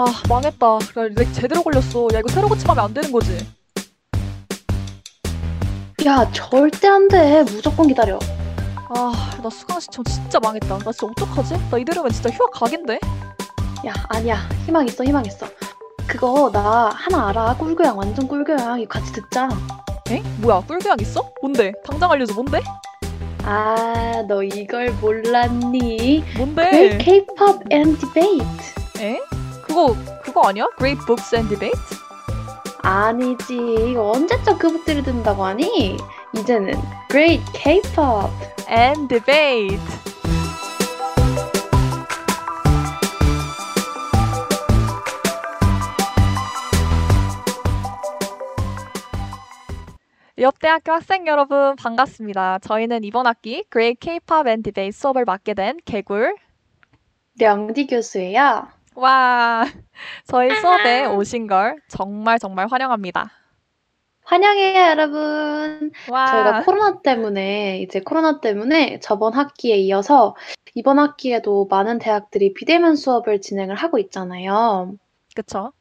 와, 망했다. 나렉 제대로 걸렸어. 야, 이거 새로 고침하면 안 되는 거지? 야, 절대 안 돼. 무조건 기다려. 아, 나 수강 신청 진짜 망했다. 나 진짜 어떡하지? 나 이대로면 진짜 휴학 각인데? 야, 아니야. 희망 있어, 희망 있어. 그거 나 하나 알아. 꿀교양, 완전 꿀교양. 이거 같이 듣자. 에? 뭐야, 꿀교양 있어? 뭔데? 당장 알려줘, 뭔데? 아, 너 이걸 몰랐니? 뭔데? Great K-pop and debate. 에? 그거, 그거 아니야? Great Books and Debate? 아니지. 이거 언제적 그 북들이 듣는다고 하니? 이제는 Great K-pop. And Debate. 옆대학교 학생 여러분 반갑습니다. 저희는 이번 학기 Great K-pop and Debate 수업을 맡게 된 개굴 명디 교수예요. 와 저희 수업에 오신 걸 정말 정말 환영합니다. 환영해요, 여러분. 와 저희가 코로나 때문에, 이제 코로나 때문에 저번 학기에 이어서 이번 학기에도 많은 대학들이 비대면 수업을 진행을 하고 있잖아요. 그쵸?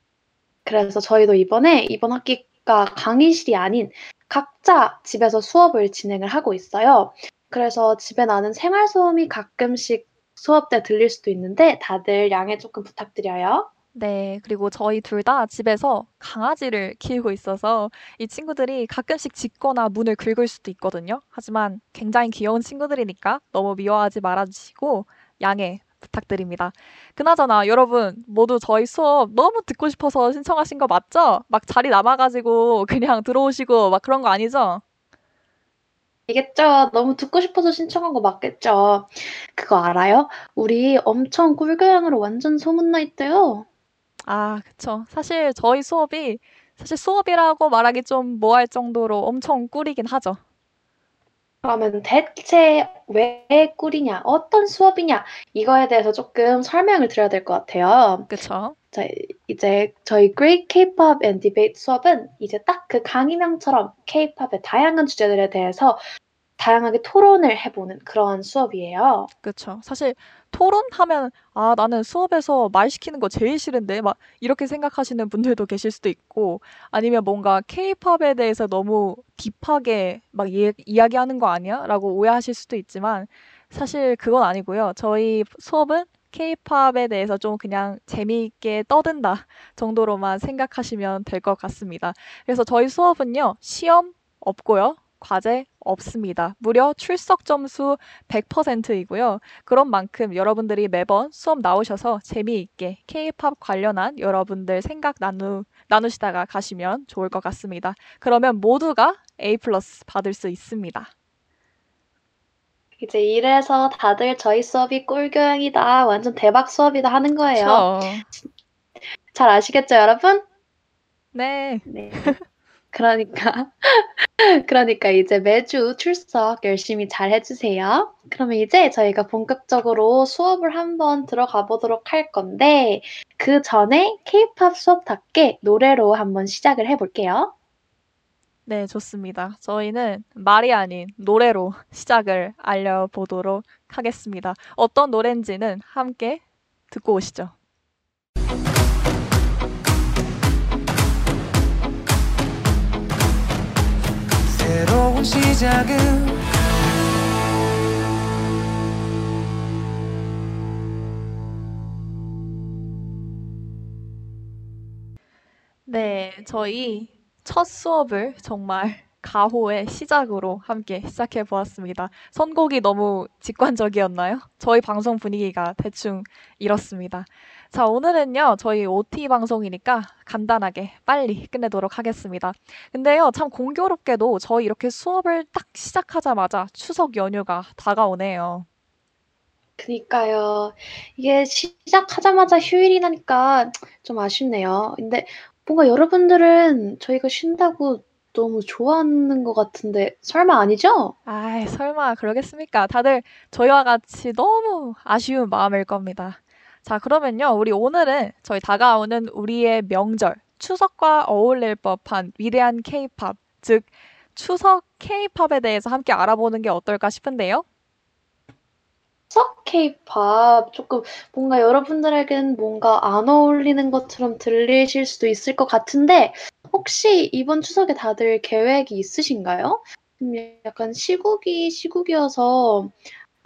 그래서 저희도 이번에 이번 학기가 강의실이 아닌 각자 집에서 수업을 진행을 하고 있어요. 그래서 집에 나는 생활 소음이 가끔씩 수업 때 들릴 수도 있는데 다들 양해 조금 부탁드려요. 네, 그리고 저희 둘 다 집에서 강아지를 키우고 있어서 이 친구들이 가끔씩 짖거나 문을 긁을 수도 있거든요. 하지만 굉장히 귀여운 친구들이니까 너무 미워하지 말아주시고 양해 부탁드립니다. 그나저나 여러분 모두 저희 수업 너무 듣고 싶어서 신청하신 거 맞죠? 막 자리 남아가지고 그냥 들어오시고 막 그런 거 아니죠? 알겠죠? 너무 듣고 싶어서 신청한 거 맞겠죠? 그거 알아요? 우리 엄청 꿀교양으로 완전 소문나 있대요. 아, 그쵸. 사실 저희 수업이 사실 수업이라고 말하기 좀 뭐할 정도로 엄청 꿀이긴 하죠. 그러면 대체 왜 꿀이냐? 어떤 수업이냐? 이거에 대해서 조금 설명을 드려야 될 것 같아요. 자, 이제 저희 Great K-pop and Debate 수업은 이제 딱 그 강의명처럼 K-pop의 다양한 주제들에 대해서 다양하게 토론을 해보는 그런 수업이에요. 그쵸. 사실 토론하면 아, 나는 수업에서 말 시키는 거 제일 싫은데 막 이렇게 생각하시는 분들도 계실 수도 있고 아니면 뭔가 케이팝에 대해서 너무 딥하게 막 이, 이야기하는 거 아니야? 라고 오해하실 수도 있지만 사실 그건 아니고요. 저희 수업은 케이팝에 대해서 좀 그냥 재미있게 떠든다 정도로만 생각하시면 될 것 같습니다. 그래서 저희 수업은요. 시험 없고요. 과제 없습니다. 무려 출석 점수 100%이고요. 그런 만큼 여러분들이 매번 수업 나오셔서 재미있게 K-팝 관련한 여러분들 생각 나누, 나누시다가 가시면 좋을 것 같습니다. 그러면 모두가 A 플러스 받을 수 있습니다. 이제 이래서 다들 저희 수업이 꿀교양이다, 완전 대박 수업이다 하는 거예요. 그쵸? 잘 아시겠죠, 여러분? 네. 네. 그러니까, 그러니까 이제 매주 출석 열심히 잘 해주세요. 그러면 이제 저희가 본격적으로 수업을 한번 들어가 보도록 할 건데, 그 전에 K-pop 수업답게 노래로 한번 시작을 해볼게요. 네, 좋습니다. 저희는 말이 아닌 노래로 시작을 알려보도록 하겠습니다. 어떤 노래인지는 함께 듣고 오시죠. 새로운 시작은 네, 저희 첫 수업을 정말 가호의 시작으로 함께 시작해 보았습니다. 선곡이 너무 직관적이었나요? 저희 방송 분위기가 대충 이렇습니다. 자, 오늘은요, 저희 OT 방송이니까 간단하게 빨리 끝내도록 하겠습니다. 근데요, 참 공교롭게도 저희 이렇게 수업을 딱 시작하자마자 추석 연휴가 다가오네요. 그니까요. 이게 시작하자마자 휴일이라니까 좀 아쉽네요. 근데 뭔가 여러분들은 저희가 쉰다고 너무 좋아하는 것 같은데 설마 아니죠? 아이, 설마 그러겠습니까? 다들 저희와 같이 너무 아쉬운 마음일 겁니다. 자, 그러면요, 우리 오늘은 저희 다가오는 우리의 명절, 추석과 어울릴 법한 위대한 K-팝, 즉, 추석 K-팝에 대해서 함께 알아보는 게 어떨까 싶은데요. 추석 케이팝 조금 뭔가 여러분들에겐 뭔가 안 어울리는 것처럼 들리실 수도 있을 것 같은데 혹시 이번 추석에 다들 계획이 있으신가요? 음, 약간 시국이 시국이어서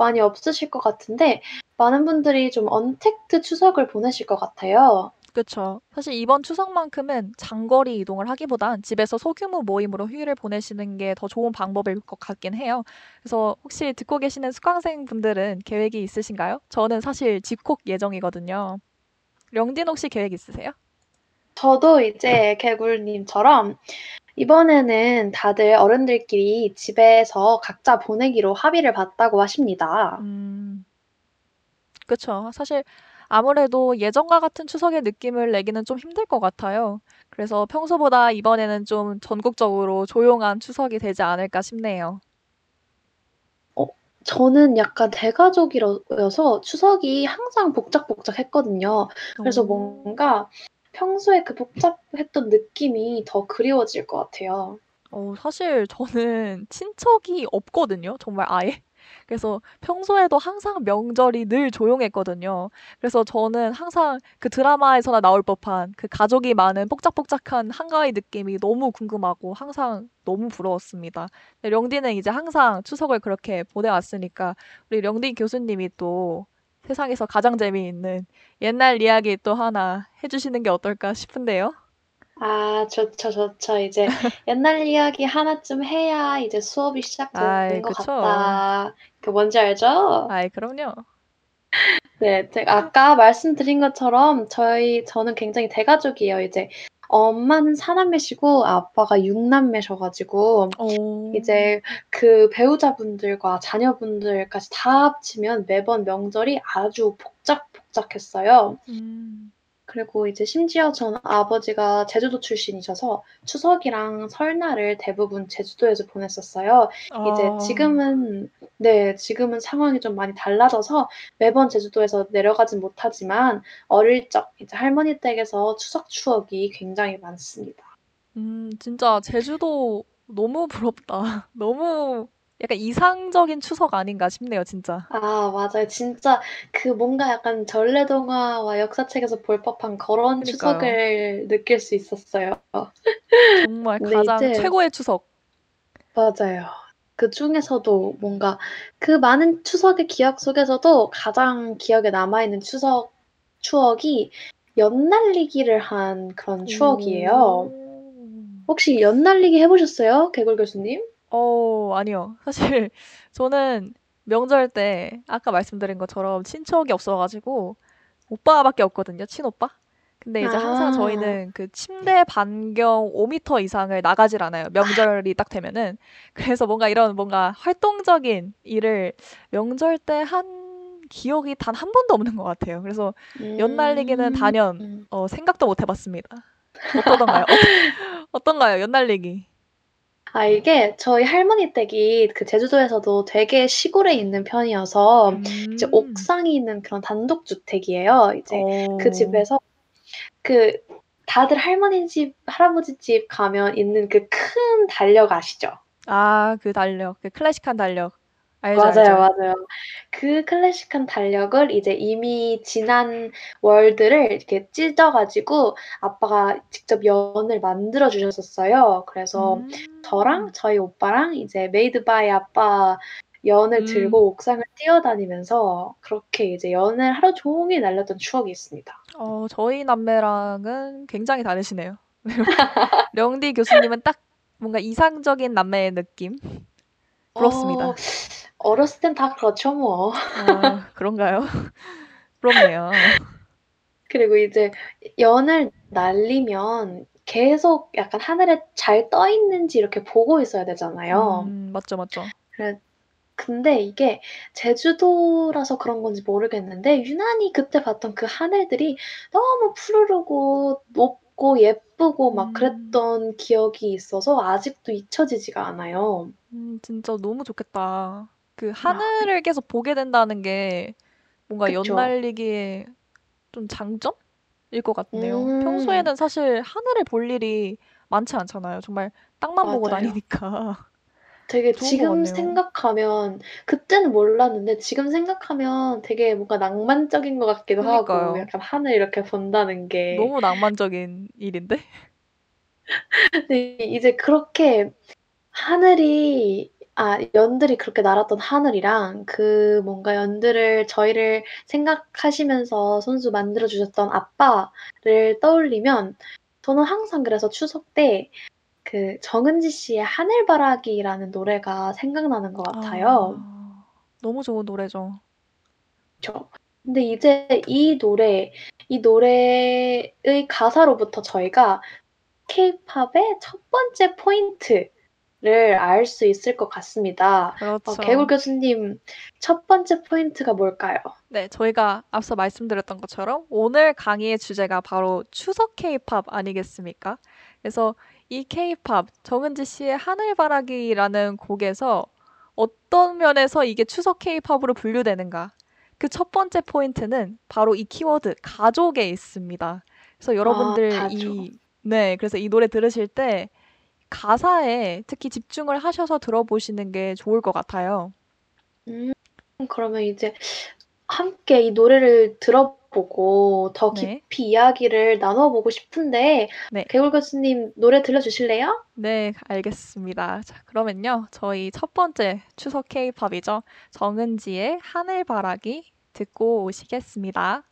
많이 없으실 것 같은데 많은 분들이 좀 언택트 추석을 보내실 것 같아요. 그쵸. 사실 이번 추석만큼은 장거리 이동을 하기보단 집에서 소규모 모임으로 휴일을 보내시는 게 더 좋은 방법일 것 같긴 해요. 그래서 혹시 듣고 계시는 수강생 분들은 계획이 있으신가요? 저는 사실 집콕 예정이거든요. 령딘 혹시 계획 있으세요? 저도 이제 개굴님처럼 이번에는 다들 어른들끼리 집에서 각자 보내기로 합의를 봤다고 하십니다. 음, 그쵸. 사실 아무래도 예전과 같은 추석의 느낌을 내기는 좀 힘들 것 같아요. 그래서 평소보다 이번에는 좀 전국적으로 조용한 추석이 되지 않을까 싶네요. 저는 약간 대가족이어서 추석이 항상 복작복작했거든요. 그래서 오. 뭔가 평소에 그 복잡했던 느낌이 더 그리워질 것 같아요. 어, 사실 저는 친척이 없거든요. 정말 아예. 그래서 평소에도 항상 명절이 늘 조용했거든요. 그래서 저는 항상 그 드라마에서나 나올 법한 그 가족이 많은 복작복작한 한가위 느낌이 너무 궁금하고 항상 너무 부러웠습니다. 령디는 이제 항상 추석을 그렇게 보내왔으니까 우리 령디 교수님이 또 세상에서 가장 재미있는 옛날 이야기 또 하나 해주시는 게 어떨까 싶은데요. 아, 좋죠, 좋죠. 이제 옛날 이야기 하나쯤 해야 이제 수업이 아이, 시작되는 것 그쵸. 같다. 그 뭔지 알죠? 아이, 그럼요. 네, 제가 아까 말씀드린 것처럼 저희 저는 굉장히 대가족이에요. 이제 엄마는 사남매시고 아빠가 육남매셔가지고 오. 이제 그 배우자분들과 자녀분들까지 다 합치면 매번 명절이 아주 복작복작했어요. 음. 그리고 이제 심지어 저는 아버지가 제주도 출신이셔서 추석이랑 설날을 대부분 제주도에서 보냈었어요. 이제 아. 지금은 네, 지금은 상황이 좀 많이 달라져서 매번 제주도에서 내려가진 못하지만 어릴 적 이제 할머니 댁에서 추석 추억이 굉장히 많습니다. 음, 진짜 제주도 너무 부럽다. 너무 약간 이상적인 추석 아닌가 싶네요, 진짜. 아, 맞아요. 진짜 그 뭔가 약간 전래동화와 역사책에서 볼 법한 그런 그니까요. 추석을 느낄 수 있었어요. 정말 가장 이제 최고의 추석. 맞아요. 그 중에서도 뭔가 그 많은 추석의 기억 속에서도 가장 기억에 남아있는 추석 추억이 연날리기를 한 그런 추억이에요. 오. 혹시 연날리기 해보셨어요? 개굴 교수님? 어, 아니요. 사실 저는 명절 때 아까 말씀드린 것처럼 친척이 없어 가지고 오빠밖에 없거든요, 친오빠. 근데 이제 항상 아, 저희는 그 침대 반경 5m 이상을 나가질 않아요. 명절이 딱 되면은. 그래서 뭔가 이런 뭔가 활동적인 일을 명절 때 한 기억이 단 한 번도 없는 것 같아요. 그래서 연날리기는 음, 단연 음. 어, 생각도 못 해봤습니다. 어떠던가요? 어떠, 어떤가요, 연날리기? 아, 이게 저희 할머니 댁이 그 제주도에서도 되게 시골에 있는 편이어서 이제 음, 옥상이 있는 그런 단독주택이에요. 이제 그 오, 집에서 그 다들 할머니 집, 할아버지 집 가면 있는 그 큰 달력 아시죠? 아, 그 달력, 그 클래식한 달력. 알죠, 맞아요, 알죠. 맞아요. 그 클래식한 달력을 이제 이미 지난 월들을 이렇게 찢어가지고 아빠가 직접 연을 만들어 주셨었어요. 그래서 저랑 음, 저희 오빠랑 이제 made by 아빠 연을 음, 들고 옥상을 뛰어다니면서 그렇게 이제 연을 하루 종일 날렸던 추억이 있습니다. 어, 저희 남매랑은 굉장히 다르시네요. 령디 교수님은 딱 뭔가 이상적인 남매의 느낌? 어, 부럽습니다. 어 렸을 땐 다 그렇죠, 뭐. 아, 그런가요? 부럽네요. 그리고 이제 연을 날리면 계속 약간 하늘에 잘 떠 있는지 이렇게 보고 있어야 되잖아요. 음, 맞죠, 맞죠. 그래, 근데 이게 제주도라서 그런 건지 모르겠는데 유난히 그때 봤던 그 하늘들이 너무 푸르르고 높고 예쁘고 막 음, 그랬던 기억이 있어서 아직도 잊혀지지가 않아요. 음, 진짜 너무 좋겠다. 그 아, 하늘을 계속 보게 된다는 게 뭔가 그쵸? 연날리기의 좀 장점일 것 같네요. 음, 평소에는 사실 하늘을 볼 일이 많지 않잖아요. 정말 땅만 보고 맞아요. 다니니까. 되게 좋은 것 지금 같네요. 생각하면 그때는 몰랐는데 지금 생각하면 되게 뭔가 낭만적인 것 같기도 하고 그니까요. 약간 하늘 이렇게 본다는 게 너무 낭만적인 일인데? 근데 이제 그렇게 하늘이 아 연들이 그렇게 날았던 하늘이랑 그 뭔가 연들을 저희를 생각하시면서 손수 만들어 주셨던 아빠를 떠올리면 저는 항상 그래서 추석 때 그 정은지 씨의 하늘바라기라는 노래가 생각나는 것 같아요. 아, 너무 좋은 노래죠. 그쵸. 근데 이제 이 노래, 이 노래의 가사로부터 저희가 케이팝의 첫 번째 포인트 를 알 수 있을 것 같습니다. 그렇죠. 어, 개굴 교수님, 첫 번째 포인트가 뭘까요? 네, 저희가 앞서 말씀드렸던 것처럼 오늘 강의의 주제가 바로 추석 케이팝 아니겠습니까? 그래서 이 케이팝, 정은지 씨의 하늘바라기라는 곡에서 어떤 면에서 이게 추석 케이팝으로 분류되는가? 그 첫 번째 포인트는 바로 이 키워드 가족에 있습니다. 그래서 여러분들 아. 이 네, 그래서 이 노래 들으실 때 가사에 특히 집중을 하셔서 들어보시는 게 좋을 것 같아요. 음, 그러면 이제 함께 이 노래를 들어보고 더 네. 깊이 이야기를 나눠보고 싶은데 네. 개굴 교수님 노래 들려주실래요? 네, 알겠습니다. 자, 그러면요. 저희 첫 번째 추석 케이팝이죠. 정은지의 하늘바라기 듣고 오시겠습니다.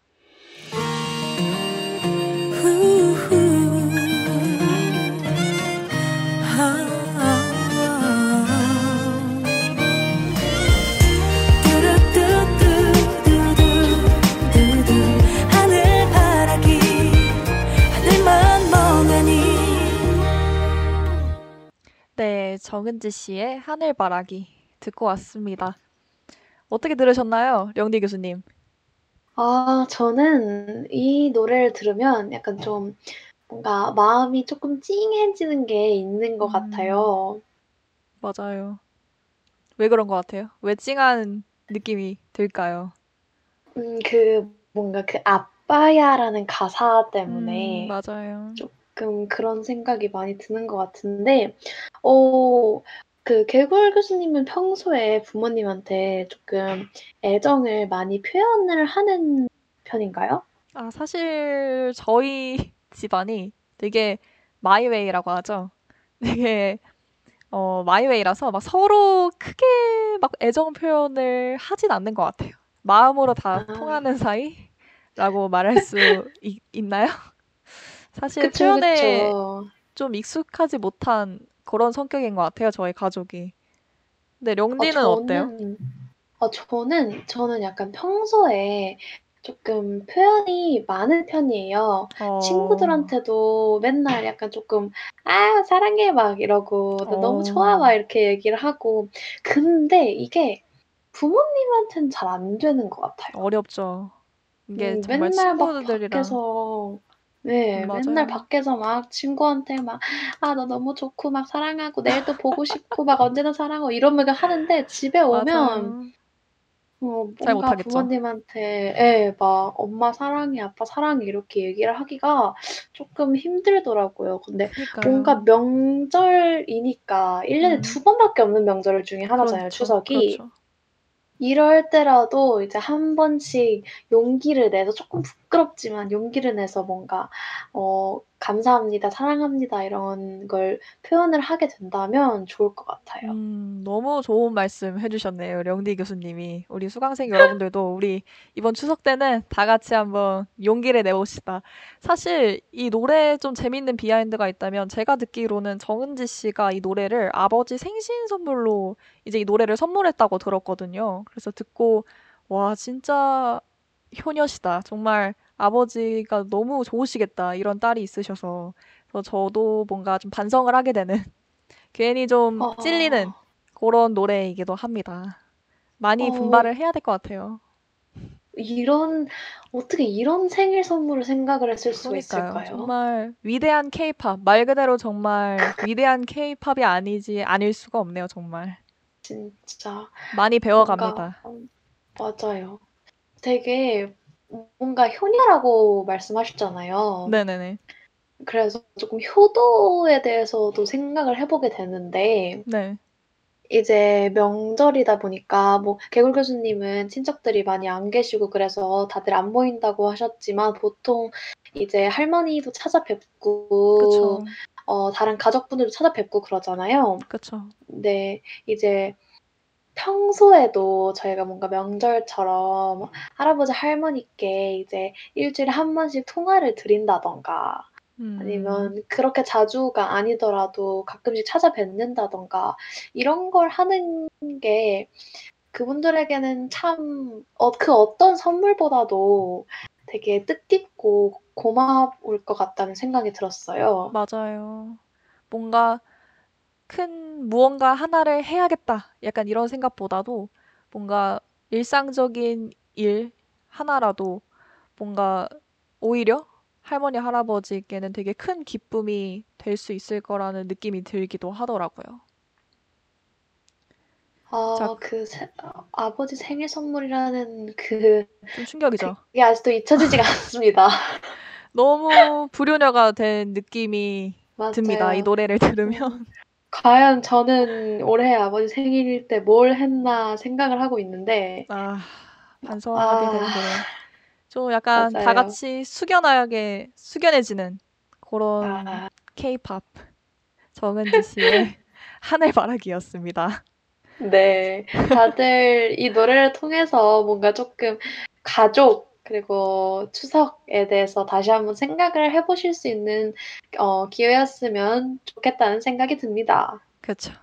네, 정은지 씨의 하늘바라기 듣고 왔습니다. 어떻게 들으셨나요? 령디 교수님. 아, 저는 이 노래를 들으면 약간 좀 뭔가 마음이 조금 찡해지는 게 있는 것 음. 같아요. 맞아요. 왜 그런 것 같아요? 왜 찡한 느낌이 들까요? 음, 그 뭔가 그 아빠야라는 가사 음, 때문에 맞아요. 조금 그런 생각이 많이 드는 것 같은데, 어, 그 개굴 교수님은 평소에 부모님한테 조금 애정을 많이 표현을 하는 편인가요? 아, 사실 저희 집안이 되게 my way라고 하죠. 되게 어, my way라서 막 서로 크게 막 애정 표현을 하진 않는 것 같아요. 마음으로 다 아. 통하는 사이라고 말할 수 있, 있나요? 사실 그쵸, 표현에 그쵸. 좀 익숙하지 못한 그런 성격인 것 같아요, 저희 가족이. 근데 령디는 어, 어때요? 저는, 어, 저는, 저는 약간 평소에 조금 표현이 많은 편이에요. 어, 친구들한테도 맨날 약간 조금, 아, 사랑해, 막 이러고, 나 너무 어. 좋아, 막 이렇게 얘기를 하고. 근데 이게 부모님한테는 잘 안 되는 것 같아요. 어렵죠. 이게 음, 정말 맨날 막 친구들이랑 밖에서, 네, 음, 맨날 맞아요. 밖에서 막 친구한테 막, 아, 너 너무 좋고, 막 사랑하고, 내일 또 보고 싶고, 막 언제나 사랑하고, 이러면 하는데, 집에 오면, 맞아요. 어, 잘 뭔가 못하겠죠. 부모님한테, 예, 막, 엄마 사랑해, 아빠 사랑해, 이렇게 얘기를 하기가 조금 힘들더라고요. 근데 뭔가 그러니까요. 명절이니까 1 년에 음. 두 번밖에 없는 명절 중에 하나잖아요, 그렇죠, 추석이. 그렇죠. 이럴 때라도 이제 한 번씩 용기를 내서 조금 부 끄럽지만 용기를 내서 뭔가 어 감사합니다, 사랑합니다 이런 걸 표현을 하게 된다면 좋을 것 같아요. 음, 너무 좋은 말씀 해주셨네요, 령디 교수님이. 우리 수강생 여러분들도 우리 이번 추석 때는 다 같이 한번 용기를 내봅시다. 사실 이 노래에 좀 재밌는 비하인드가 있다면 제가 듣기로는 정은지 씨가 이 노래를 아버지 생신 선물로 이제 이 노래를 선물했다고 들었거든요. 그래서 듣고 와, 진짜 효녀시다. 정말 아버지가 너무 좋으시겠다. 이런 딸이 있으셔서. 그래서 저도 뭔가 좀 반성을 하게 되는 괜히 좀 어. 찔리는 그런 노래이기도 합니다. 많이 어. 분발을 해야 될 것 같아요. 이런 어떻게 이런 생일 선물을 생각을 했을 수가 그러니까요. 있을까요? 정말 위대한 케이팝. 말 그대로 정말 위대한 케이팝이 아니지 아닐 수가 없네요, 정말. 진짜 많이 배워갑니다. 뭔가 음, 맞아요. 되게 뭔가 효녀라고 말씀하셨잖아요. 네네네. 그래서 조금 효도에 대해서도 생각을 해보게 되는데 네. 이제 명절이다 보니까 뭐 개굴 교수님은 친척들이 많이 안 계시고 그래서 다들 안 보인다고 하셨지만 보통 이제 할머니도 찾아뵙고 그쵸. 어, 다른 가족분들도 찾아뵙고 그러잖아요. 그쵸. 네, 이제 평소에도 저희가 뭔가 명절처럼 할아버지 할머니께 이제 일주일에 한 번씩 통화를 드린다던가 음. 아니면 그렇게 자주가 아니더라도 가끔씩 찾아뵙는다던가 이런 걸 하는 게 그분들에게는 참, 어, 그 어떤 선물보다도 되게 뜻깊고 고마울 것 같다는 생각이 들었어요. 맞아요. 뭔가 큰 무언가 하나를 해야겠다. 약간 이런 생각보다도 뭔가 일상적인 일 하나라도 뭔가 오히려 할머니, 할아버지께는 되게 큰 기쁨이 될 수 있을 거라는 느낌이 들기도 하더라고요. 아, 자, 그 세- 아, 아버지 생일 선물이라는 그 좀 충격이죠. 그게 아직도 잊혀지지가 않습니다. 너무 불효녀가 된 느낌이 듭니다. 이 맞아요. 노래를 들으면. 과연 저는 올해 아버지 생일일 때 뭘 했나 생각을 하고 있는데, 아, 반성하게 아, 되는데요. 좀 약간 다 맞아요. 같이 숙연하게, 숙연해지는 그런 아, K-pop 정은지 씨의 하늘 바라기였습니다. 네. 다들 이 노래를 통해서 뭔가 조금 가족, 그리고 추석에 대해서 다시 한번 생각을 해보실 수 있는 어, 기회였으면 좋겠다는 생각이 듭니다. 그렇죠.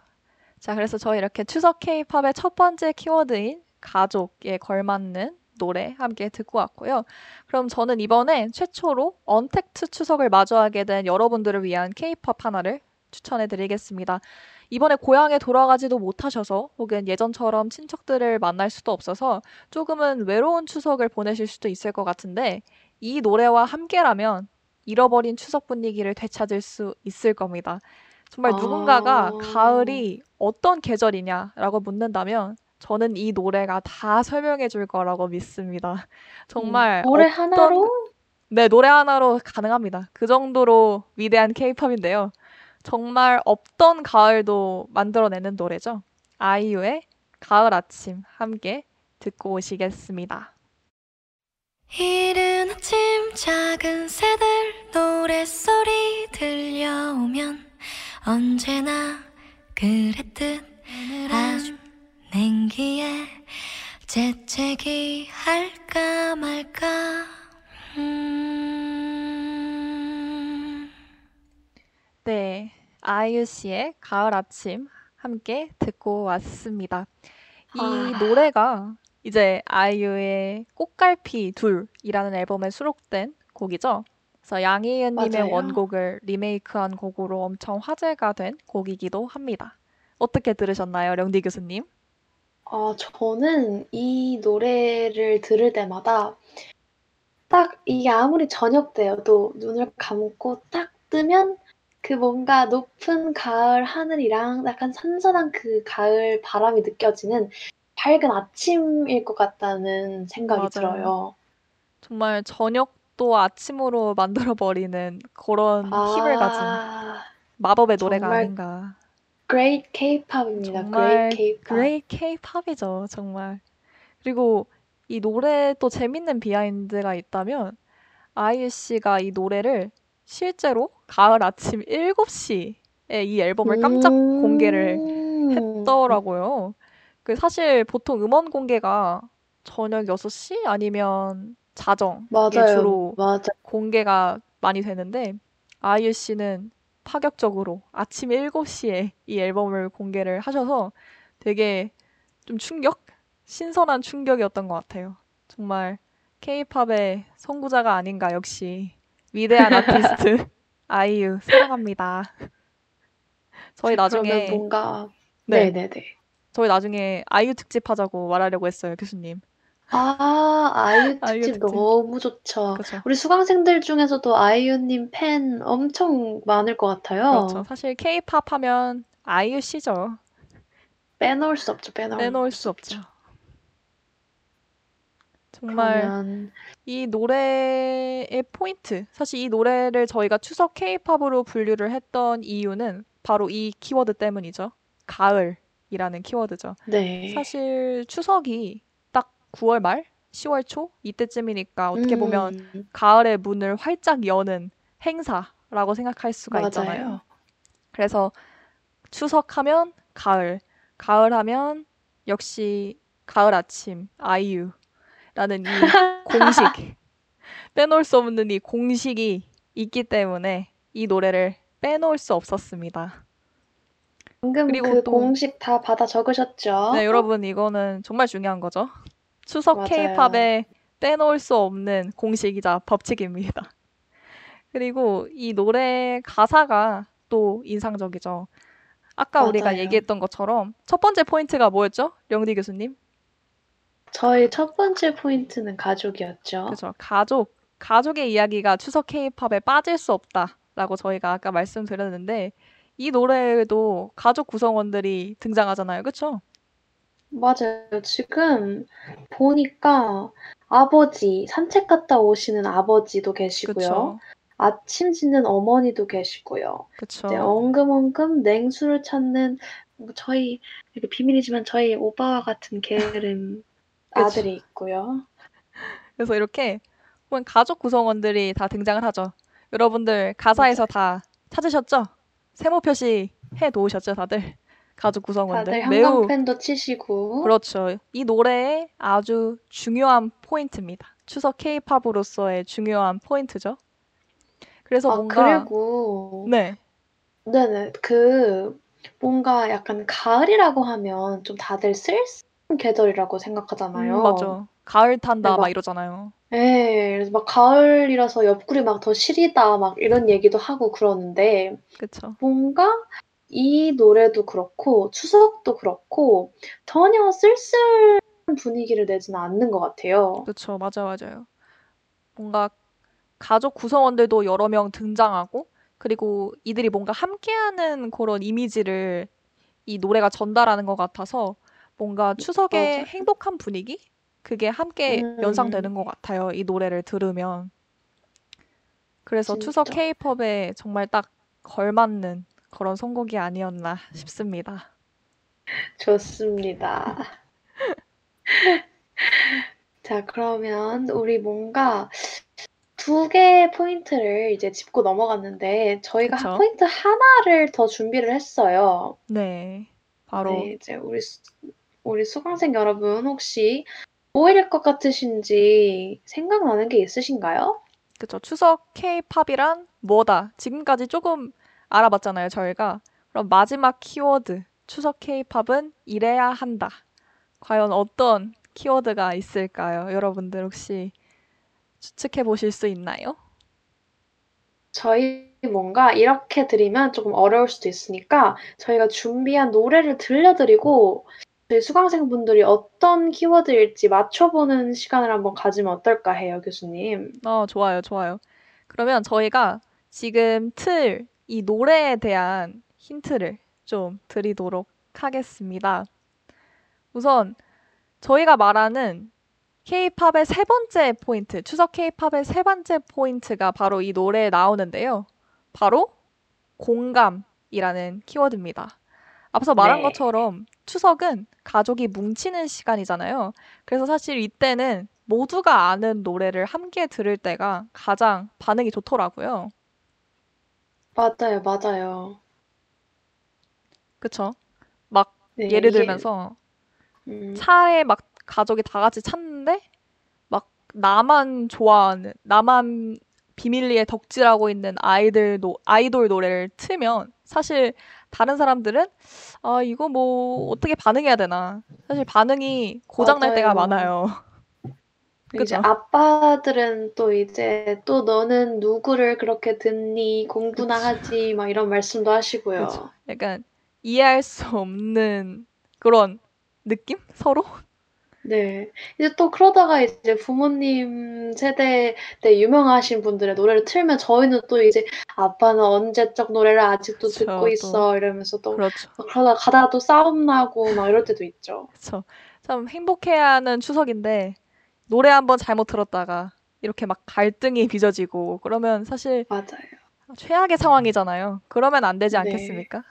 자, 그래서 저희 이렇게 추석 K-팝의 첫 번째 키워드인 가족에 걸맞는 노래 함께 듣고 왔고요. 그럼 저는 이번에 최초로 언택트 추석을 마주하게 된 여러분들을 위한 K-팝 하나를 추천해 드리겠습니다. 이번에 고향에 돌아가지도 못하셔서 혹은 예전처럼 친척들을 만날 수도 없어서 조금은 외로운 추석을 보내실 수도 있을 것 같은데 이 노래와 함께라면 잃어버린 추석 분위기를 되찾을 수 있을 겁니다. 정말 누군가가 아, 가을이 어떤 계절이냐라고 묻는다면 저는 이 노래가 다 설명해 줄 거라고 믿습니다. 음, 정말 노래 어떤 하나로? 네, 노래 하나로 가능합니다. 그 정도로 위대한 케이팝인데요. 정말 없던 가을도 만들어내는 노래죠. 아이유의 가을 아침 함께 듣고 오시겠습니다. 이른 아침 작은 새들 노랫소리 들려오면 언제나 그랬듯 아주 냉기에 재채기 할까 말까 음. 네, 아이유 씨의 가을 아침 함께 듣고 왔습니다. 이 아, 노래가 이제 아이유의 꽃갈피 둘이라는 앨범에 수록된 곡이죠. 그래서 양희은님의. 원곡을 리메이크한 곡으로 엄청 화제가 된 곡이기도 합니다. 어떻게 들으셨나요, 령디 교수님? 어, 저는 이 노래를 들을 때마다 딱 이게 아무리 저녁 때여도 눈을 감고 딱 뜨면 그 뭔가 높은 가을 하늘이랑 약간 선선한 그 가을 바람이 느껴지는 밝은 아침일 것 같다는 생각이 맞아요. 들어요. 정말 저녁도 아침으로 만들어버리는 그런 힘을 가진 아, 마법의 노래가 아닌가. great K-pop입니다. 정말 great K-pop. great K-팝이죠, 정말. 그리고 이 노래 또 재밌는 비하인드가 있다면 아이유 씨가 이 노래를 실제로 가을 아침 7시에 이 앨범을 깜짝 공개를 음, 했더라고요. 그 사실 보통 음원 공개가 저녁 6시 아니면 자정에 맞아요. 주로 맞아요. 공개가 많이 되는데 아이유 씨는 파격적으로 아침 7시에 이 앨범을 공개를 하셔서 되게 좀 충격? 신선한 충격이었던 것 같아요. 정말 K-팝의 선구자가 아닌가 역시 위대한 아티스트 아이유 사랑합니다. 저희 그러면 나중에 뭔가 네, 네네네. 저희 나중에 아이유 특집 하자고 말하려고 했어요, 교수님. 아, 아이유 아이유 특집 특집. 너무 좋죠. 그렇죠. 우리 수강생들 중에서도 아이유님 팬 엄청 많을 것 같아요. 그렇죠. 사실 K-팝 하면 아이유 씨죠. 빼놓을 수 없죠, 빼놓을, 빼놓을 수 없죠. 정말 그러면 이 노래의 포인트, 사실 이 노래를 저희가 추석 K-팝으로 분류를 했던 이유는 바로 이 키워드 때문이죠. 가을. 추석이라는 키워드죠. 네. 사실 추석이 딱 9월 말, 10월 초 이때쯤이니까 어떻게 보면 음, 가을의 문을 활짝 여는 행사라고 생각할 수가 있잖아요. 맞아요. 그래서 추석하면 가을, 가을하면 역시 가을 아침, 아이유 라는 이 공식, 빼놓을 수 없는 이 공식이 있기 때문에 이 노래를 빼놓을 수 없었습니다. 방금 그리고 그 또- 공식 다 받아 적으셨죠? 네, 여러분 이거는 정말 중요한 거죠. 추석. K-팝에 빼놓을 수 없는 공식이자 법칙입니다. 그리고 이 노래 가사가 또 인상적이죠. 아까 우리가 맞아요. 얘기했던 것처럼 첫 번째 포인트가 뭐였죠? 령디 교수님? 저희 첫 번째 포인트는 가족이었죠. 그죠. 가족. 가족의 이야기가 추석 K-팝에 빠질 수 없다라고 저희가 아까 말씀드렸는데 이 노래에도 가족 구성원들이 등장하잖아요. 그쵸? 맞아요. 지금 보니까 아버지, 산책 갔다 오시는 아버지도 계시고요. 그쵸. 아침 짓는 어머니도 계시고요. 그쵸. 이제 엉금엉금 냉수를 찾는 뭐 저희 비밀이지만 저희 오빠와 같은 게으름 그쵸. 아들이 있고요. 그래서 이렇게 보면 가족 구성원들이 다 등장을 하죠. 여러분들 가사에서 다 찾으셨죠? 세모 표시 해 놓으셨죠, 다들? 가족 구성원들. 다들 매우 형광펜도 치시고 그렇죠. 이 노래의 아주 중요한 포인트입니다. 추석 K-팝으로서의 중요한 포인트죠. 그래서 아 뭔가 그리고 네, 네네 그 뭔가 약간 가을이라고 하면 좀 다들 쓸쓸한 계절이라고 생각하잖아요. 음, 맞아. 가을 탄다 네, 막 막- 이러잖아요. 예, 그래서 막 가을이라서 옆구리 막 더 시리다 막 이런 얘기도 하고 그러는데 그쵸. 뭔가 이 노래도 그렇고 추석도 그렇고 전혀 쓸쓸한 분위기를 내지는 않는 것 같아요. 그쵸. 맞아, 맞아요. 뭔가 가족 구성원들도 여러 명 등장하고, 그리고 이들이 뭔가 함께하는 그런 이미지를 이 노래가 전달하는 것 같아서 뭔가 추석의 맞아요. 행복한 분위기? 그게 함께 음. 연상되는 것 같아요. 이 노래를 들으면. 그래서 진짜. 추석 K-팝에 정말 딱 걸맞는 그런 선곡이 아니었나 싶습니다. 좋습니다. 자, 그러면 우리 뭔가 두 개의 포인트를 이제 짚고 넘어갔는데 저희가 그쵸. 포인트 하나를 더 준비를 했어요. 네. 바로 네, 이제 우리 수- 우리 수강생 여러분 혹시 뭐일 것 같으신지 생각나는 게 있으신가요? 그쵸. 추석 K-팝이란 뭐다? 지금까지 조금 알아봤잖아요, 저희가. 그럼 마지막 키워드, 추석 K-팝은 이래야 한다. 과연 어떤 키워드가 있을까요? 여러분들 혹시 추측해 보실 수 있나요? 저희 뭔가 이렇게 드리면 조금 어려울 수도 있으니까 저희가 준비한 노래를 들려드리고 저희 수강생분들이 어떤 키워드일지 맞춰보는 시간을 한번 가지면 어떨까 해요, 교수님. 어, 좋아요, 좋아요. 그러면 저희가 지금 틀, 이 노래에 대한 힌트를 좀 드리도록 하겠습니다. 우선 저희가 말하는 K-팝의 세 번째 포인트, 추석 K-팝의 세 번째 포인트가 바로 이 노래에 나오는데요. 바로 공감이라는 키워드입니다. 앞서 말한 네. 것처럼 추석은 가족이 뭉치는 시간이잖아요. 그래서 사실 이때는 모두가 아는 노래를 함께 들을 때가 가장 반응이 좋더라고요. 맞아요, 맞아요. 그쵸? 막 네, 예를 이게, 들면서 음, 차에 막 가족이 다 같이 탔는데 막 나만 좋아하는 나만 비밀리에 덕질하고 있는 아이들 노, 아이돌 노래를 틀면 사실 다른 사람들은 아 이거 뭐 어떻게 반응해야 되나 사실 반응이 고장 날 때가. 많아요. 이제? 아빠들은 또 이제 또 너는 누구를 그렇게 듣니? 공부나 그쵸. 하지? 막 이런 말씀도 하시고요. 그쵸. 약간 이해할 수 없는 그런 느낌? 서로? 네. 이제 또 그러다가 이제 부모님 세대 때 유명하신 분들의 노래를 틀면 저희는 또 이제 아빠는 언제적 노래를 아직도 그쵸, 듣고 또. 있어 이러면서 또 그렇죠. 그러다 가다가 또 싸움 나고 막 이럴 때도 있죠. 그쵸. 참 행복해야 하는 추석인데 노래 한번 잘못 들었다가 이렇게 막 갈등이 빚어지고 그러면 사실 맞아요. 최악의 상황이잖아요. 그러면 안 되지 네. 않겠습니까?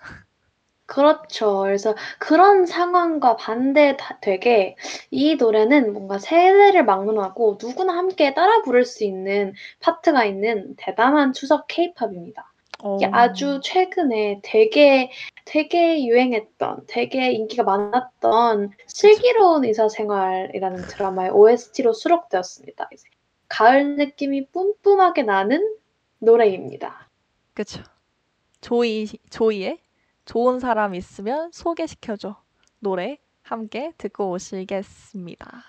그렇죠. 그래서 그런 상황과 반대되게 이 노래는 뭔가 세대를 막론하고 누구나 함께 따라 부를 수 있는 파트가 있는 대담한 추석 케이팝입니다. 어. 이게 아주 최근에 되게 되게 유행했던, 되게 인기가 많았던 슬기로운 의사생활이라는 드라마의 OST로 수록되었습니다. 이제 가을 느낌이 뿜뿜하게 나는 노래입니다. 그쵸. 조이, 조이의 좋은 사람 있으면 소개시켜줘. 노래 함께 듣고 오시겠습니다.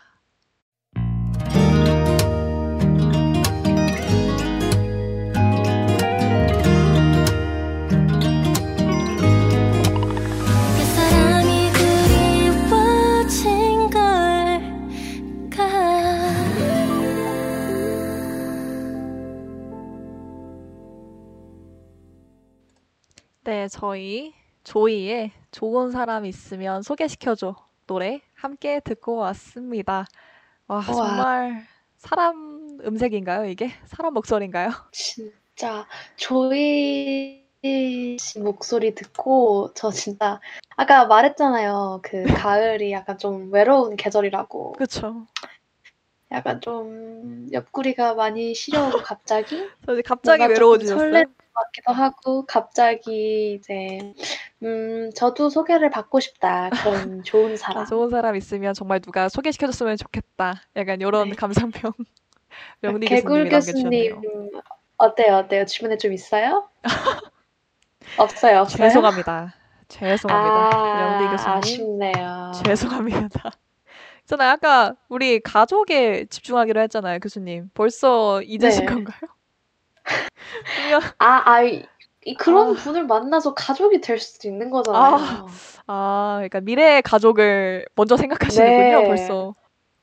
그 네, 저희 조이의 좋은 사람 있으면 소개시켜줘. 노래 함께 듣고 왔습니다. 와, 정말 사람 음색인가요, 이게? 사람 목소리인가요? 진짜 조이 씨 목소리 듣고 저 진짜 아까 말했잖아요. 그 가을이 약간 좀 외로운 계절이라고. 그쵸. 약간 좀 옆구리가 많이 시려오고 갑자기 저 이제 갑자기 외로워지셨어요? 설레는 것 같기도 하고 갑자기 이제 음 저도 소개를 받고 싶다 그런 좋은 아, 사람 좋은 사람 있으면 정말 누가 소개시켜 줬으면 좋겠다. 약간 이런 네. 감상평 명리 개굴 교수님. 어때요 어때요 주변에 좀 있어요? 없어요 없어요? 죄송합니다. 죄송합니다. 아, 명리 교수님. 아쉽네요. 죄송합니다. 있잖아요. 아까 우리 가족에 집중하기로 했잖아요, 교수님. 벌써 잊으신 네. 건가요? 아, 아, 이, 이 그런 아. 분을 만나서 가족이 될 수도 있는 거잖아요. 아, 그러니까 미래의 가족을 먼저 생각하시는군요, 네. 벌써.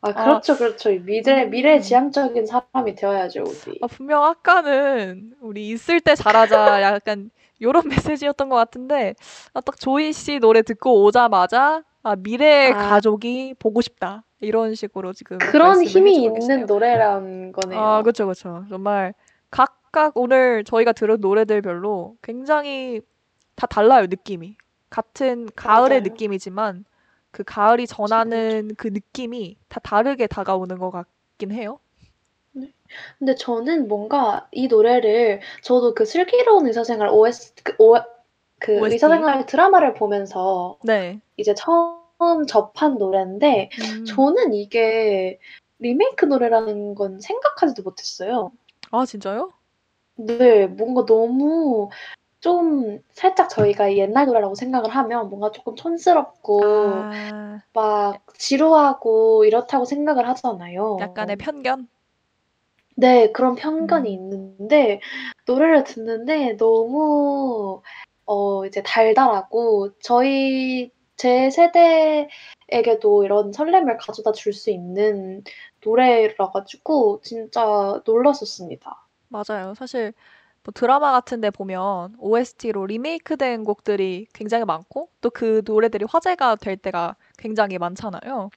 아, 그렇죠, 그렇죠. 미래, 음. 미래 지향적인 사람이 되어야죠, 우리. 아, 분명 아까는 우리 있을 때 잘하자 약간 요런 메시지였던 것 같은데 아, 딱 조이 씨 노래 듣고 오자마자 아, 미래의 아. 가족이 보고 싶다. 이런 식으로 지금 그런 힘이 있는. 노래란 거네요. 아, 그쵸, 그쵸. 정말 각각 오늘 저희가 들은 노래들별로 굉장히 다 달라요, 느낌이. 같은 가을의 맞아요. 느낌이지만 그 가을이 전하는 그 느낌이 다 다르게 다가오는 것 같긴 해요. 근데 저는 뭔가 이 노래를 저도 그 슬기로운 의사생활 OS 그, O, 그 OST? 의사생활 드라마를 보면서 네. 이제 처음 접한 노래인데 음. 저는 이게 리메이크 노래라는 건 생각하지도 못했어요. 아, 진짜요? 네, 뭔가 너무 좀 살짝 저희가 옛날 노래라고 생각을 하면 뭔가 조금 촌스럽고 아, 막 지루하고 이렇다고 생각을 하잖아요. 약간의 편견? 네, 그런 편견이 음. 있는데 노래를 듣는데 너무 어 이제 달달하고 저희 제 세대에게도 이런 설렘을 가져다 줄 수 있는 노래라 가지고 진짜 놀랐었습니다. 맞아요. 사실 뭐 드라마 같은 데 보면 OST로 리메이크된 곡들이 굉장히 많고 또 그 노래들이 화제가 될 때가 굉장히 많잖아요.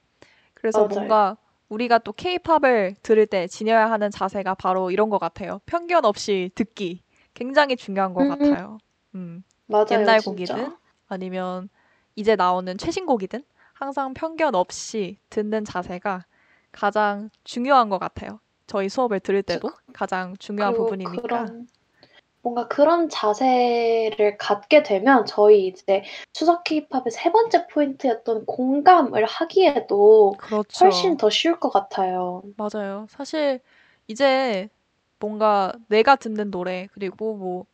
그래서 맞아요. 뭔가 우리가 또 케이팝을 들을 때 지녀야 하는 자세가 바로 이런 것 같아요. 편견 없이 듣기. 굉장히 중요한 것 음. 같아요. 음. 맞아요, 옛날. 곡이든 아니면 이제 나오는 최신 곡이든 항상 편견 없이 듣는 자세가 가장 중요한 것 같아요. 저희 수업을 들을 때도 가장 중요한 그리고 부분이니까. 그런 뭔가 그런 자세를 갖게 되면 저희 이제 추석 케이팝의 세 번째 포인트였던 공감을 하기에도 그렇죠. 훨씬 더 쉬울 것 같아요. 맞아요. 사실 이제 뭔가 내가 듣는 노래, 그리고 뭐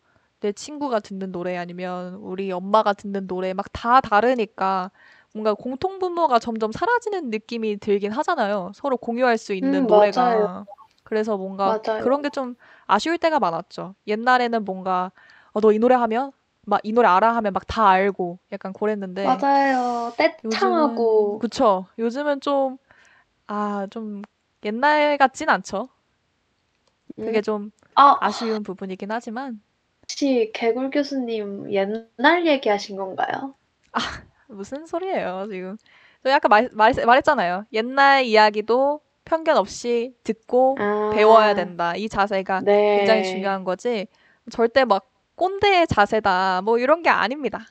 내 친구가 듣는 노래, 아니면 우리 엄마가 듣는 노래 막 다 다르니까 뭔가 공통분모가 점점 사라지는 느낌이 들긴 하잖아요. 서로 공유할 수 있는 음, 노래가. 맞아요. 그래서 뭔가 맞아요. 그런 게 좀 아쉬울 때가 많았죠. 옛날에는 뭔가 어, 너 이 노래 하면 막 이 노래 알아 하면 막 다 알고 약간 그랬는데 맞아요. 떼창하고 그쵸. 요즘은 좀 아, 좀 옛날 같진 않죠. 그게 음, 좀 아, 아쉬운 부분이긴 하지만 혹시 개굴 교수님 옛날 얘기하신 건가요? 무슨 소리예요, 지금. 저 아까 말, 말, 말했잖아요. 옛날 이야기도 편견 없이 듣고 아, 배워야 된다. 이 자세가 네. 굉장히 중요한 거지. 절대 막 꼰대의 자세다. 뭐 이런 게 아닙니다.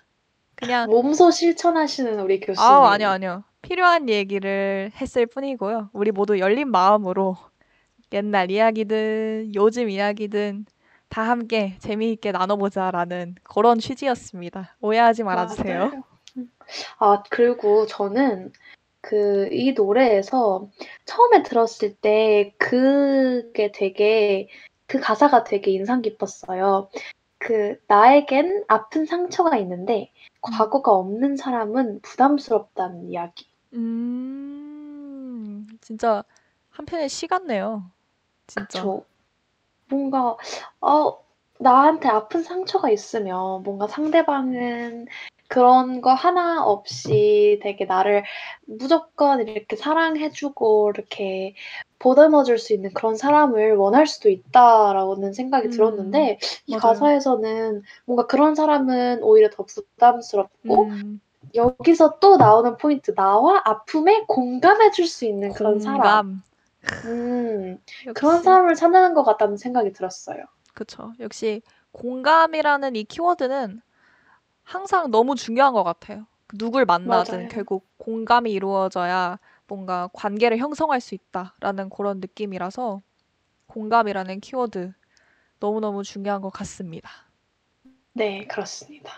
그냥 몸소 실천하시는 우리 교수님. 아우 아니요 아니요 필요한 얘기를 했을 뿐이고요. 우리 모두 열린 마음으로 옛날 이야기든 요즘 이야기든 다 함께 재미있게 나눠보자라는 그런 취지였습니다. 오해하지 말아주세요. 맞아 요. 아, 그리고 저는 그 이 노래에서 처음에 들었을 때 그게 되게 그 가사가 되게 인상 깊었어요. 그 나에겐 아픈 상처가 있는데 과거가 없는 사람은 부담스럽다는 이야기. 음, 진짜 한편의 시 같네요. 진짜. 그쵸? 뭔가 어 나한테 아픈 상처가 있으면 뭔가 상대방은 그런 거 하나 없이 되게 나를 무조건 이렇게 사랑해주고 이렇게 보듬어줄 수 있는 그런 사람을 원할 수도 있다라고는 생각이 음, 들었는데 이 맞아요. 가사에서는 뭔가 그런 사람은 오히려 더 부담스럽고 음, 여기서 또 나오는 포인트 나와 아픔에 공감해줄 수 있는 그런 사람. 공감. 음, 그런. 사람을 찾는 것 같다는 생각이 들었어요. 그쵸. 역시 공감이라는 이 키워드는 항상 너무 중요한 것 같아요. 누굴 만나든 맞아요. 결국 공감이 이루어져야 뭔가 관계를 형성할 수 있다라는 그런 느낌이라서 공감이라는 키워드 너무너무 중요한 것 같습니다. 네, 그렇습니다.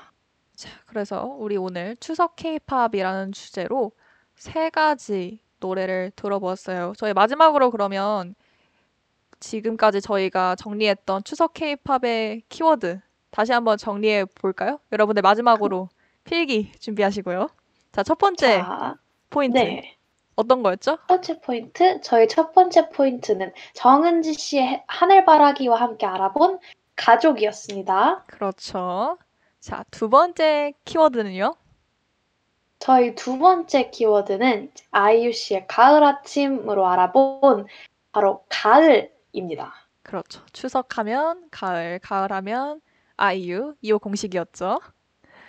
자, 그래서 우리 오늘 추석 케이팝이라는 주제로 세 가지 노래를 들어보았어요. 저희 마지막으로 그러면 지금까지 저희가 정리했던 추석 케이팝의 키워드 다시 한번 정리해 볼까요? 여러분들 마지막으로 필기 준비하시고요. 자, 첫 번째 자, 포인트 네. 어떤 거였죠? 첫 번째 포인트, 저희 첫 번째 포인트는 정은지 씨의 해- 하늘바라기와 함께 알아본 가족이었습니다. 그렇죠. 자, 두 번째 키워드는요? 저희 두 번째 키워드는 아이유 씨의 가을 아침으로 알아본 바로 가을입니다. 그렇죠. 추석하면 가을, 가을하면 아이유 2호 공식이었죠.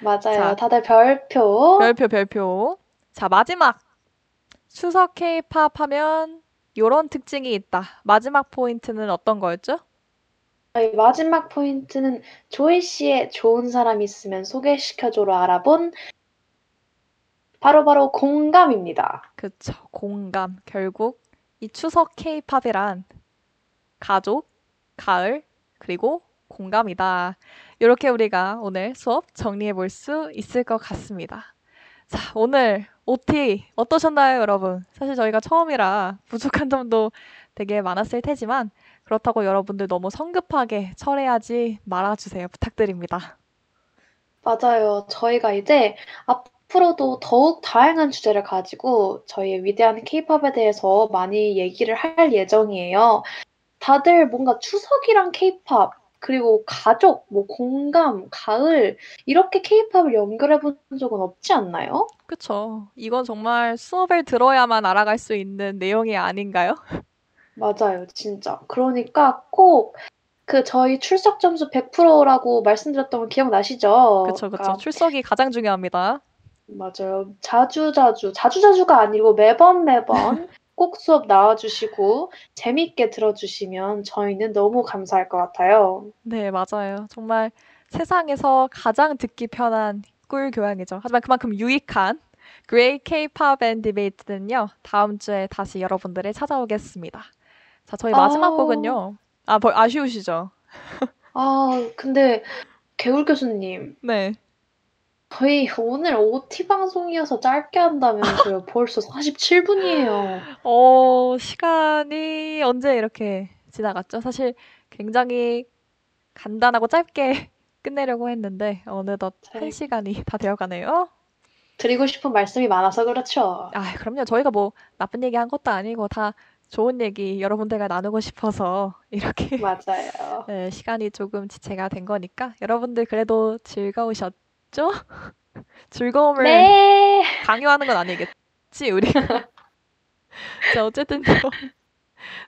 맞아요. 자, 다들 별표. 별표 별표. 자, 마지막 추석 케이팝 하면 요런 특징이 있다. 마지막 포인트는 어떤 거였죠? 마지막 포인트는 조이 씨의 좋은 사람 있으면 소개시켜줘로 알아본 바로바로 공감입니다. 그쵸. 공감. 결국 이 추석 케이팝이란 가족, 가을, 그리고 공감이다. 이렇게 우리가 오늘 수업 정리해 볼 수 있을 것 같습니다. 자, 오늘 OT 어떠셨나요, 여러분? 사실 저희가 처음이라 부족한 점도 되게 많았을 테지만 그렇다고 여러분들 너무 성급하게 철회하지 말아주세요. 부탁드립니다. 맞아요. 저희가 이제 앞으로도 더욱 다양한 주제를 가지고 저희의 위대한 케이팝에 대해서 많이 얘기를 할 예정이에요. 다들 뭔가 추석이랑 케이팝, 그리고 가족, 뭐 공감, 가을, 이렇게 케이팝을 연결해 본 적은 없지 않나요? 그쵸. 이건 정말 수업을 들어야만 알아갈 수 있는 내용이 아닌가요? 맞아요, 진짜. 그러니까 꼭 그 저희 출석 점수 100%라고 말씀드렸던 거 기억나시죠? 그쵸, 그쵸. 그러니까 출석이 가장 중요합니다. 맞아요. 자주 자주, 자주 자주가 아니고 매번 매번 꼭 수업 나와주시고 재밌게 들어주시면 저희는 너무 감사할 것 같아요. 네, 맞아요. 정말 세상에서 가장 듣기 편한 꿀 교양이죠. 하지만 그만큼 유익한 그레이 K-pop and debate는요, 다음 주에 다시 여러분들을 찾아오겠습니다. 자, 저희 마지막 아우. 곡은요. 아, 벌- 아쉬우시죠? 아, 근데 개굴 교수님, 네. 저희 오늘 OT 방송이어서 짧게 한다면서요. 벌써 47분이에요. 어, 시간이 언제 이렇게 지나갔죠? 사실 굉장히 간단하고 짧게 끝내려고 했는데 어느덧 한 네. 시간이 다 되어가네요. 드리고 싶은 말씀이 많아서 그렇죠. 아, 그럼요. 저희가 뭐 나쁜 얘기 한 것도 아니고 다 좋은 얘기 여러분들과 나누고 싶어서 이렇게 맞아요. 네, 시간이 조금 지체가 된 거니까 여러분들 그래도 즐거우셨 죠? 즐거움을 네. 강요하는 건 아니겠지, 우리? 자, 어쨌든요.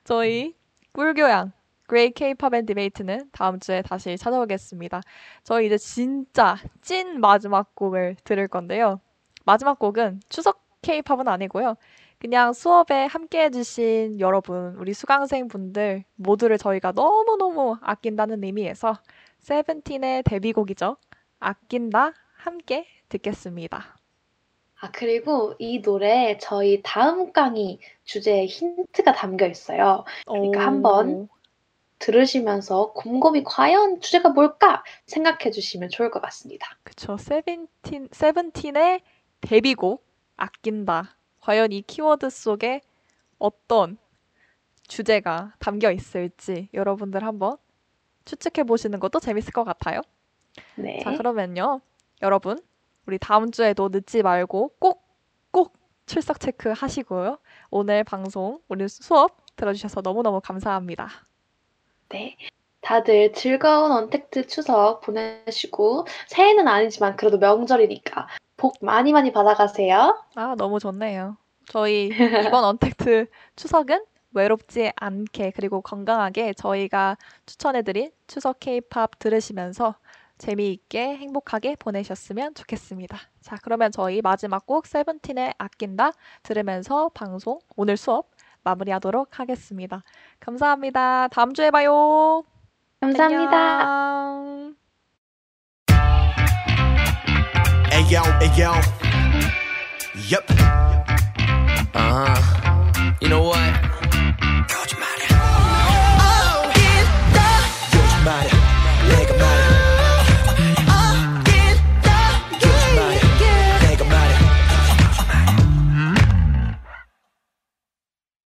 저희 꿀교양 그레이 K-pop and debate는 다음 주에 다시 찾아오겠습니다. 저희 이제 진짜 찐 마지막 곡을 들을 건데요. 마지막 곡은 추석 K-pop은 아니고요. 그냥 수업에 함께 해주신 여러분, 우리 수강생 분들 모두를 저희가 너무너무 아낀다는 의미에서 세븐틴의 데뷔곡이죠. 아낀다 함께 듣겠습니다. 아, 그리고 이 노래 저희 다음 강의 주제에 힌트가 담겨 있어요. 그러니까 오. 한번 들으시면서 곰곰이 과연 주제가 뭘까 생각해 주시면 좋을 것 같습니다. 그쵸. 세븐틴, 세븐틴의 데뷔곡 아낀다. 과연 이 키워드 속에 어떤 주제가 담겨 있을지 여러분들 한번 추측해 보시는 것도 재밌을 것 같아요. 네. 자, 그러면요. 여러분, 우리 다음 주에도 늦지 말고 꼭, 꼭 출석 체크 하시고요. 오늘 방송, 오늘 수업 들어주셔서 너무너무 감사합니다. 네. 다들 즐거운 언택트 추석 보내시고 새해는 아니지만 그래도 명절이니까 복 많이 많이 받아가세요. 아, 너무 좋네요. 저희 이번 언택트 추석은 외롭지 않게 그리고 건강하게 저희가 추천해드린 추석 케이팝 들으시면서 재미있게 행복하게 보내셨으면 좋겠습니다. 자, 그러면 저희 마지막 곡 세븐틴의 아낀다 들으면서 방송 오늘 수업 마무리하도록 하겠습니다. 감사합니다. 다음 주에 봐요. 감사합니다. 안녕. Ayo, ayo. Yep. Uh huh. You know what? 거짓말이야. Oh. 거짓말이야.